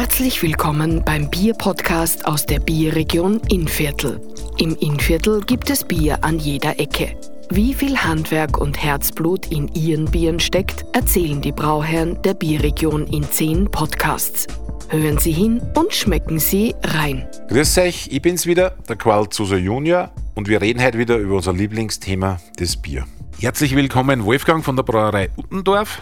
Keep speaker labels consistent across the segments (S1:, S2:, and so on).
S1: Herzlich willkommen beim Bierpodcast aus der Bierregion Innviertel. Im Innviertel gibt es Bier an jeder Ecke. Wie viel Handwerk und Herzblut in ihren Bieren steckt, erzählen die Brauherren der Bierregion in zehn Podcasts. Hören Sie hin und schmecken Sie rein.
S2: Grüß euch, ich bin's wieder, der Qual Zuser Junior und wir reden heute wieder über unser Lieblingsthema, das Bier. Herzlich willkommen Wolfgang von der Brauerei Uttendorf.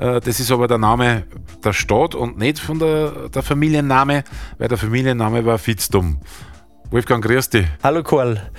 S2: Äh, das ist aber der Name der Stadt und nicht von der, der Familienname, weil der Familienname war Fitzdum. Wolfgang, grüß dich.
S3: Hallo Karl.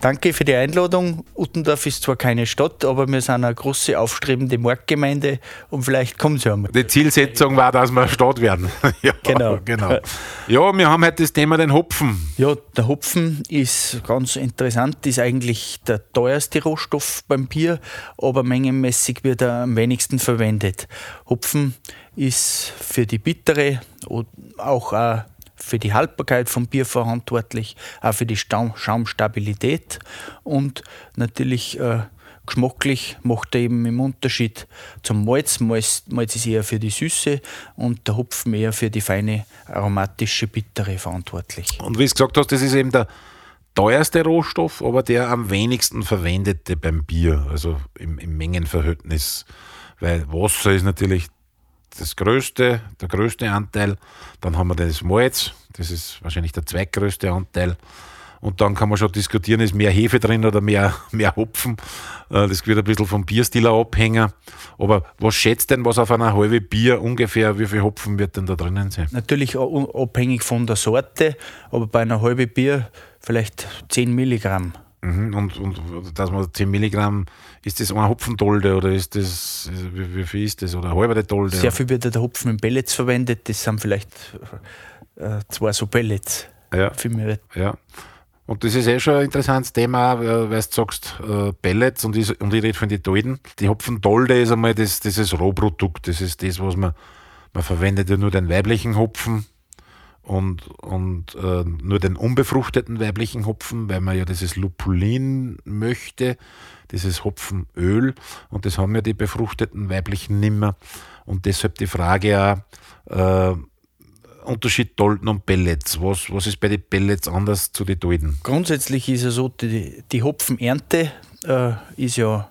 S3: Danke für die Einladung. Uttendorf ist zwar keine Stadt, aber wir sind eine große, aufstrebende Marktgemeinde und vielleicht kommen sie einmal.
S2: Die Zielsetzung war, dass wir eine Stadt werden.
S3: ja, genau. genau.
S2: Ja, wir haben heute das Thema den Hopfen.
S3: Ja, der Hopfen ist ganz interessant, ist eigentlich der teuerste Rohstoff beim Bier, aber mengenmäßig wird er am wenigsten verwendet. Hopfen ist für die bittere und auch eine für die Haltbarkeit vom Bier verantwortlich, auch für die Schaumstabilität und natürlich äh, geschmacklich macht er eben im Unterschied zum Malz. Malz, Malz ist eher für die Süße und der Hopfen eher für die feine aromatische Bittere verantwortlich.
S2: Und wie du gesagt hast, das ist eben der teuerste Rohstoff, aber der am wenigsten verwendete beim Bier, also im, im Mengenverhältnis. Weil Wasser ist natürlich das größte, der größte Anteil. Dann haben wir das Malz, das ist wahrscheinlich der zweitgrößte Anteil. Und dann kann man schon diskutieren, ist mehr Hefe drin oder mehr, mehr Hopfen. Äh, das wird ein bisschen vom Bierstil abhängen. Aber was schätzt denn, was auf einer halben Bier ungefähr, wie viel Hopfen wird denn da drinnen sein?
S3: Natürlich abhängig von der Sorte, aber bei einer halben Bier vielleicht 10 Milligramm.
S2: Mhm, und, und dass man 10 Milligramm, ist das ein Hopfendolde oder ist das, wie, wie viel ist das? Oder halber Dolde?
S3: Sehr viel wird der Hopfen in Pellets verwendet, das sind vielleicht äh, zwei so Pellets.
S2: Ja. ja. Und das ist eh schon ein interessantes Thema, weil du sagst, äh, Pellets und ich, und ich rede von den Dolden. Die Hopfendolde ist einmal das, dieses Rohprodukt, das ist das, was man, man verwendet ja nur den weiblichen Hopfen und, und äh, nur den unbefruchteten weiblichen Hopfen, weil man ja dieses Lupulin möchte, dieses Hopfenöl. Und das haben ja die befruchteten weiblichen nimmer. Und deshalb die Frage auch, äh, Unterschied Dolden und Pellets. Was, was ist bei den Pellets anders zu den Dolden?
S3: Grundsätzlich ist es so, die, die Hopfenernte äh, ist ja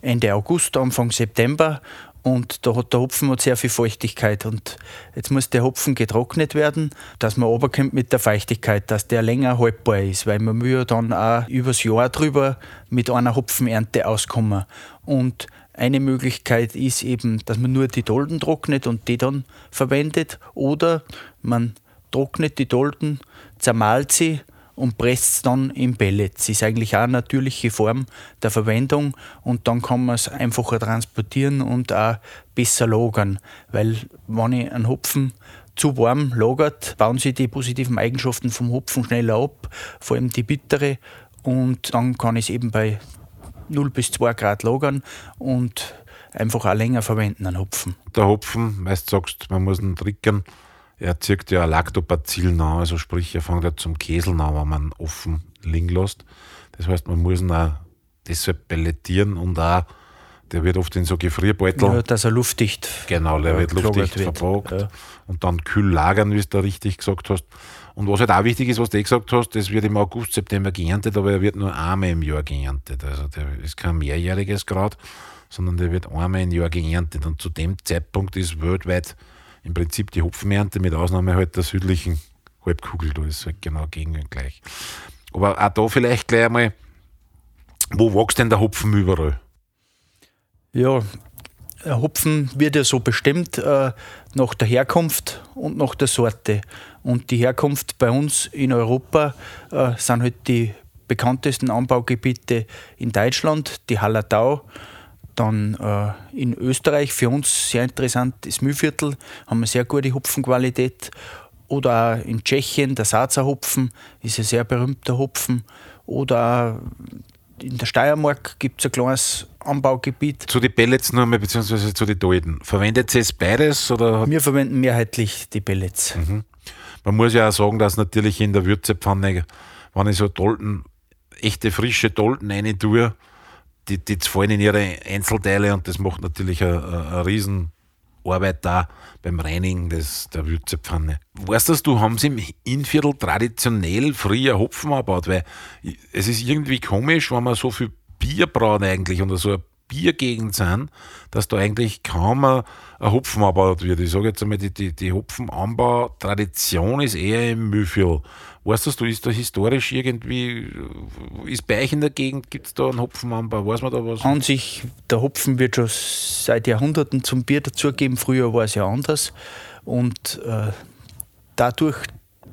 S3: Ende August, Anfang September und da hat der Hopfen hat sehr viel Feuchtigkeit und jetzt muss der Hopfen getrocknet werden, dass man runterkommt mit der Feuchtigkeit, dass der länger haltbar ist, weil man ja dann auch übers Jahr drüber mit einer Hopfenernte auskommen. Und eine Möglichkeit ist eben, dass man nur die Dolden trocknet und die dann verwendet oder man trocknet die Dolden, zermalt sie und presst es dann in Pellets. Ist eigentlich auch eine natürliche Form der Verwendung und dann kann man es einfacher transportieren und auch besser lagern, weil wenn ich einen Hopfen zu warm lagert, bauen sich die positiven Eigenschaften vom Hopfen schneller ab, vor allem die bittere und dann kann ich es eben bei 0 bis 2 Grad lagern und einfach auch länger verwenden, einen Hopfen.
S2: Der Hopfen, meist sagst man muss ihn trickern, er zirkt ja Lactobacillen an, also sprich, er fängt ja zum Käseln an, wenn man offen liegen lässt. Das heißt, man muss ihn auch deshalb pellettieren und auch, der wird oft in so Gefrierbeutel.
S3: Ja, dass er luftdicht
S2: Genau, der wird luftdicht wird. verpackt ja. und dann kühl lagern, wie du da richtig gesagt hast. Und was halt auch wichtig ist, was du eh gesagt hast, das wird im August, September geerntet, aber er wird nur einmal im Jahr geerntet. Also der ist kein mehrjähriges Grad, sondern der wird einmal im Jahr geerntet. Und zu dem Zeitpunkt ist weltweit im Prinzip die Hopfenernte mit Ausnahme halt der südlichen Halbkugel, da ist halt genau gleich. Aber auch da vielleicht gleich einmal, wo wächst denn der Hopfen überall?
S3: Ja, Hopfen wird ja so bestimmt äh, nach der Herkunft und nach der Sorte. Und die Herkunft bei uns in Europa äh, sind halt die bekanntesten Anbaugebiete in Deutschland, die Hallertau, dann äh, in Österreich, für uns sehr interessant, das Mühlviertel, haben wir sehr gute Hopfenqualität. Oder auch in Tschechien, der Sazer Hopfen ist ein sehr berühmter Hopfen. Oder in der Steiermark gibt es ein kleines Anbaugebiet.
S2: Zu den Pellets nochmal, beziehungsweise zu den Dolden. Verwendet ihr es beides? Oder?
S3: Wir verwenden mehrheitlich die Pellets. Mhm.
S2: Man muss ja auch sagen, dass natürlich in der Würzepfanne, wenn ich so Dolden, echte frische Dolden rein tue, die, die fallen in ihre Einzelteile und das macht natürlich einen riesen Arbeit da beim Reinigen des, der Würzepfanne. Weißt du, du haben sie im Innviertel traditionell früher Hopfen angebaut, weil es ist irgendwie komisch, wenn man so viel Bier braut eigentlich und so eine Biergegend sind, dass da eigentlich kaum ein, ein Hopfen angebaut wird. Ich sage jetzt einmal, die, die, die Hopfenanbau-Tradition ist eher im Mühlviertel. Weißt du, ist da historisch irgendwie, ist bei euch in der Gegend, gibt es da einen Hopfenanbau? Weiß man da was?
S3: An sich, der Hopfen wird schon seit Jahrhunderten zum Bier dazugeben. Früher war es ja anders. Und äh, dadurch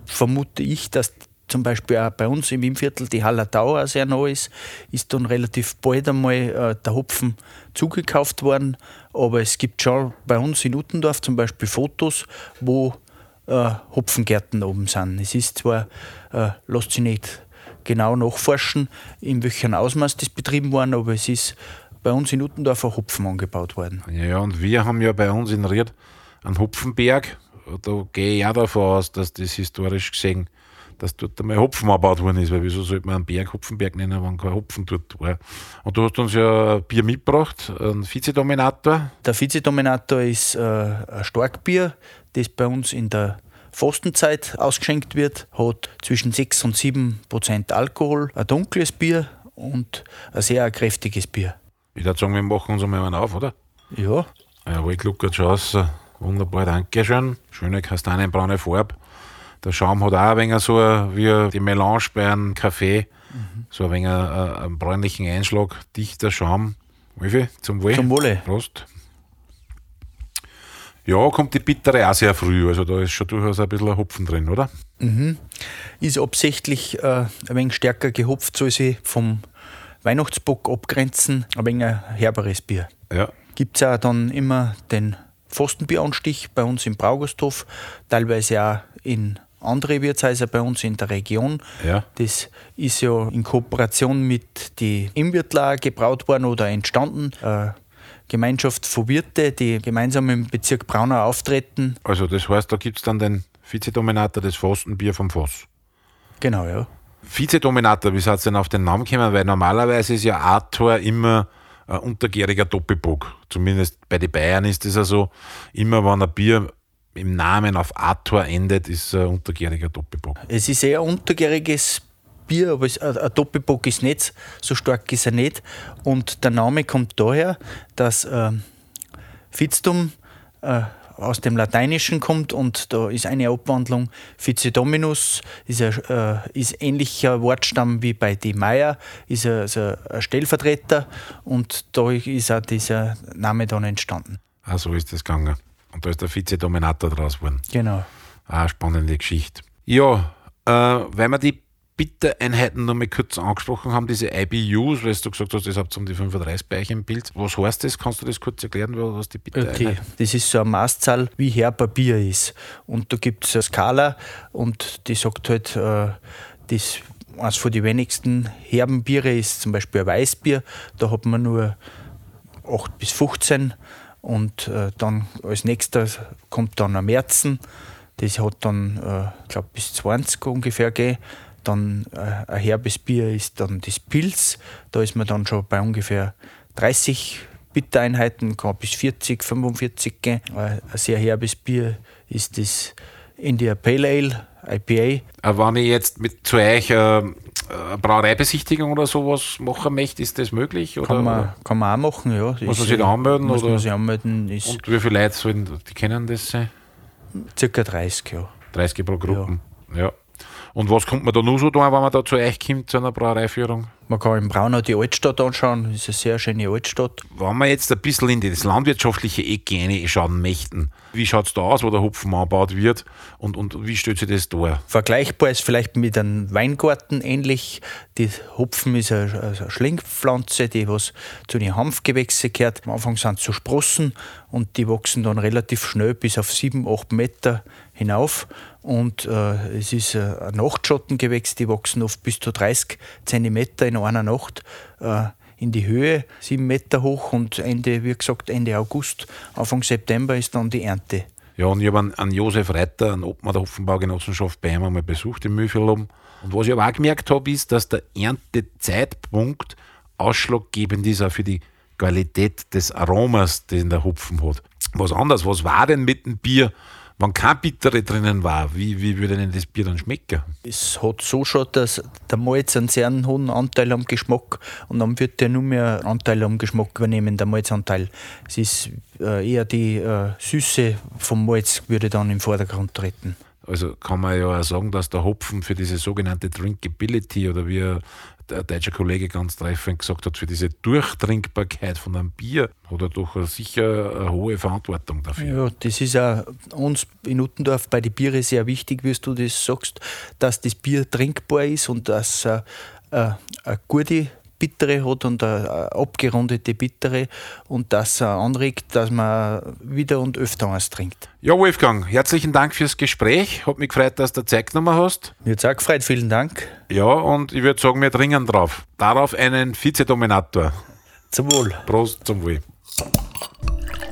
S3: vermute ich, dass zum Beispiel auch bei uns im Innviertel die Hallertau sehr neu ist, ist dann relativ bald einmal äh, der Hopfen zugekauft worden. Aber es gibt schon bei uns in Uttendorf zum Beispiel Fotos, wo äh, Hopfengärten oben sind. Es ist zwar, äh, lässt sich nicht genau nachforschen, in welchem Ausmaß das betrieben worden, aber es ist bei uns in Uttendorf ein Hopfen angebaut worden.
S2: Ja, und wir haben ja bei uns in Ried einen Hopfenberg. Da gehe ich auch davon aus, dass das historisch gesehen dass dort einmal Hopfen angebaut worden ist, weil wieso sollte man einen Berg Hopfenberg nennen, wenn kein Hopfen dort war. Und du hast uns ja ein Bier mitgebracht, einen Vizedominator.
S3: Der Vizedominator ist äh, ein Starkbier, das bei uns in der Fastenzeit ausgeschenkt wird, hat zwischen 6 und 7 Prozent Alkohol, ein dunkles Bier und ein sehr kräftiges Bier.
S2: Ich würde sagen, wir machen uns einmal einen auf, oder?
S3: Ja.
S2: Jawohl, gluckert schon aus. Wunderbar, danke schön. Schöne kastanienbraune Farbe. Der Schaum hat auch ein wenig so wie die Melange bei einem Kaffee, mhm. so ein wenig einen bräunlichen Einschlag, dichter Schaum. Wie? Zum Wohl?
S3: Zum Wohle.
S2: Prost. Ja, kommt die Bittere auch sehr früh, also da ist schon durchaus ein bisschen Hopfen drin, oder?
S3: Mhm. Ist absichtlich äh, ein wenig stärker gehopft, soll sie vom Weihnachtsbock abgrenzen, ein wenig ein herberes Bier.
S2: Ja.
S3: Gibt es auch dann immer den Pfostenbieranstich bei uns im Braugasthof, teilweise auch in andere Wirtshäuser bei uns in der Region.
S2: Ja.
S3: Das ist ja in Kooperation mit den Imwirtler gebraut worden oder entstanden. Eine Gemeinschaft von Wirte, die gemeinsam im Bezirk Braunau auftreten.
S2: Also das heißt, da gibt es dann den Vizedominator des Fastenbier vom Voss.
S3: Genau, ja.
S2: Vizedominator, wie seid ihr denn auf den Namen gekommen? Weil normalerweise ist ja Arthur immer ein untergäriger Doppelbock. Zumindest bei den Bayern ist das ja so. Immer wenn ein Bier im Namen auf Arthur endet, ist ein untergäriger Doppelbock.
S3: Es ist eher ein untergäriges Bier, aber ein Doppelbock ist nicht, so stark ist er nicht. Und der Name kommt daher, dass äh, Fitztum äh, aus dem Lateinischen kommt und da ist eine Abwandlung Fice Dominus, ist ein, äh, ist ähnlicher Wortstamm wie bei die Meier, ist ein, also ein Stellvertreter und da ist auch dieser Name dann entstanden.
S2: Ah, so ist das gegangen. Und da ist der Vize-Dominator draus geworden.
S3: Genau.
S2: Ah, spannende Geschichte. Ja, äh, weil wir die Bittereinheiten noch mal kurz angesprochen haben, diese IBUs, weil du gesagt hast, das habt ihr um die 35 bei euch im Bild. Was heißt das? Kannst du das kurz erklären, was die Bittereinheit
S3: Okay, das ist so eine Maßzahl, wie herber Bier ist. Und da gibt es eine Skala und die sagt halt, äh, das eines von den wenigsten herben Biere ist zum Beispiel ein Weißbier. Da hat man nur 8 bis 15 und äh, dann als nächstes kommt dann ein Märzen. Das hat dann, äh, glaube bis 20 ungefähr gegeben. Dann äh, ein herbes Bier ist dann das Pilz. Da ist man dann schon bei ungefähr 30 Bittereinheiten, kann bis 40, 45 gehen. Ein sehr herbes Bier ist das India Pale Ale, IPA.
S2: Äh, wenn ich jetzt mit zu euch äh, Brauereibesichtigung oder sowas machen möchte, ist das möglich? Oder?
S3: Kann, man, kann man auch machen, ja.
S2: Muss man sich da anmelden?
S3: Muss
S2: oder?
S3: man sich anmelden. Ist
S2: Und wie viele Leute sollen, die kennen das sein?
S3: circa 30, ja.
S2: 30 pro Gruppen. Ja. Und was kommt man da nur so da, wenn man da zu euch kommt, zu einer Brauereiführung?
S3: Man kann in Braunau die Altstadt anschauen, das ist eine sehr schöne Altstadt.
S2: Wenn wir jetzt ein bisschen in das landwirtschaftliche Eck reinschauen möchten, wie schaut es da aus, wo der Hopfen angebaut wird und, und wie stellt sich das da?
S3: Vergleichbar ist vielleicht mit einem Weingarten ähnlich. Die Hopfen ist eine, eine Schlingpflanze, die was zu den Hanfgewächsen gehört. Am Anfang sind es so Sprossen und die wachsen dann relativ schnell bis auf 7, 8 Meter hinauf. Und äh, es ist ein Nachtschottengewächs, die wachsen oft bis zu 30 Zentimeter in einer Nacht äh, in die Höhe, sieben Meter hoch und Ende, wie gesagt, Ende August, Anfang September ist dann die Ernte.
S2: Ja, und ich habe einen, einen Josef Reiter, einen Obmann der Hopfenbaugenossenschaft bei ihm einmal besucht im Mühlviertel. Und was ich aber auch gemerkt habe, ist, dass der Erntezeitpunkt ausschlaggebend ist auch für die Qualität des Aromas, den der Hopfen hat. was anderes. Was war denn mit dem Bier, wenn kein Bittere drinnen war? Wie, wie würde denn das Bier dann schmecken?
S3: Es hat so schon, dass der Malz einen sehr hohen Anteil am Geschmack und dann wird der nur mehr Anteil am Geschmack übernehmen, der Malzanteil. Es ist äh, eher die äh, Süße vom Malz würde dann im Vordergrund treten.
S2: Also kann man ja auch sagen, dass der Hopfen für diese sogenannte Drinkability oder wie der deutsche Kollege ganz treffend gesagt hat, für diese Durchtrinkbarkeit von einem Bier hat er doch sicher eine hohe Verantwortung dafür.
S3: Ja, das ist auch uns in Uttendorf bei den Bieren sehr wichtig, wie du das sagst, dass das Bier trinkbar ist und dass äh, äh, eine gute bittere hat und eine abgerundete bittere und das anregt, dass man wieder und öfter eins trinkt.
S2: Ja, Wolfgang, herzlichen Dank fürs Gespräch. Hat mich gefreut, dass du Zeit genommen hast.
S3: Mir hat auch gefreut, vielen Dank.
S2: Ja, und ich würde sagen, wir dringen drauf. Darauf einen Vizedominator.
S3: Zum Wohl.
S2: Prost, zum Wohl.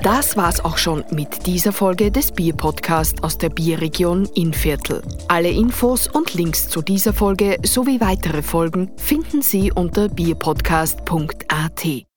S1: Das war's auch schon mit dieser Folge des Bierpodcasts aus der Bierregion Innviertel. Alle Infos und Links zu dieser Folge sowie weitere Folgen finden Sie unter bierpodcast.at.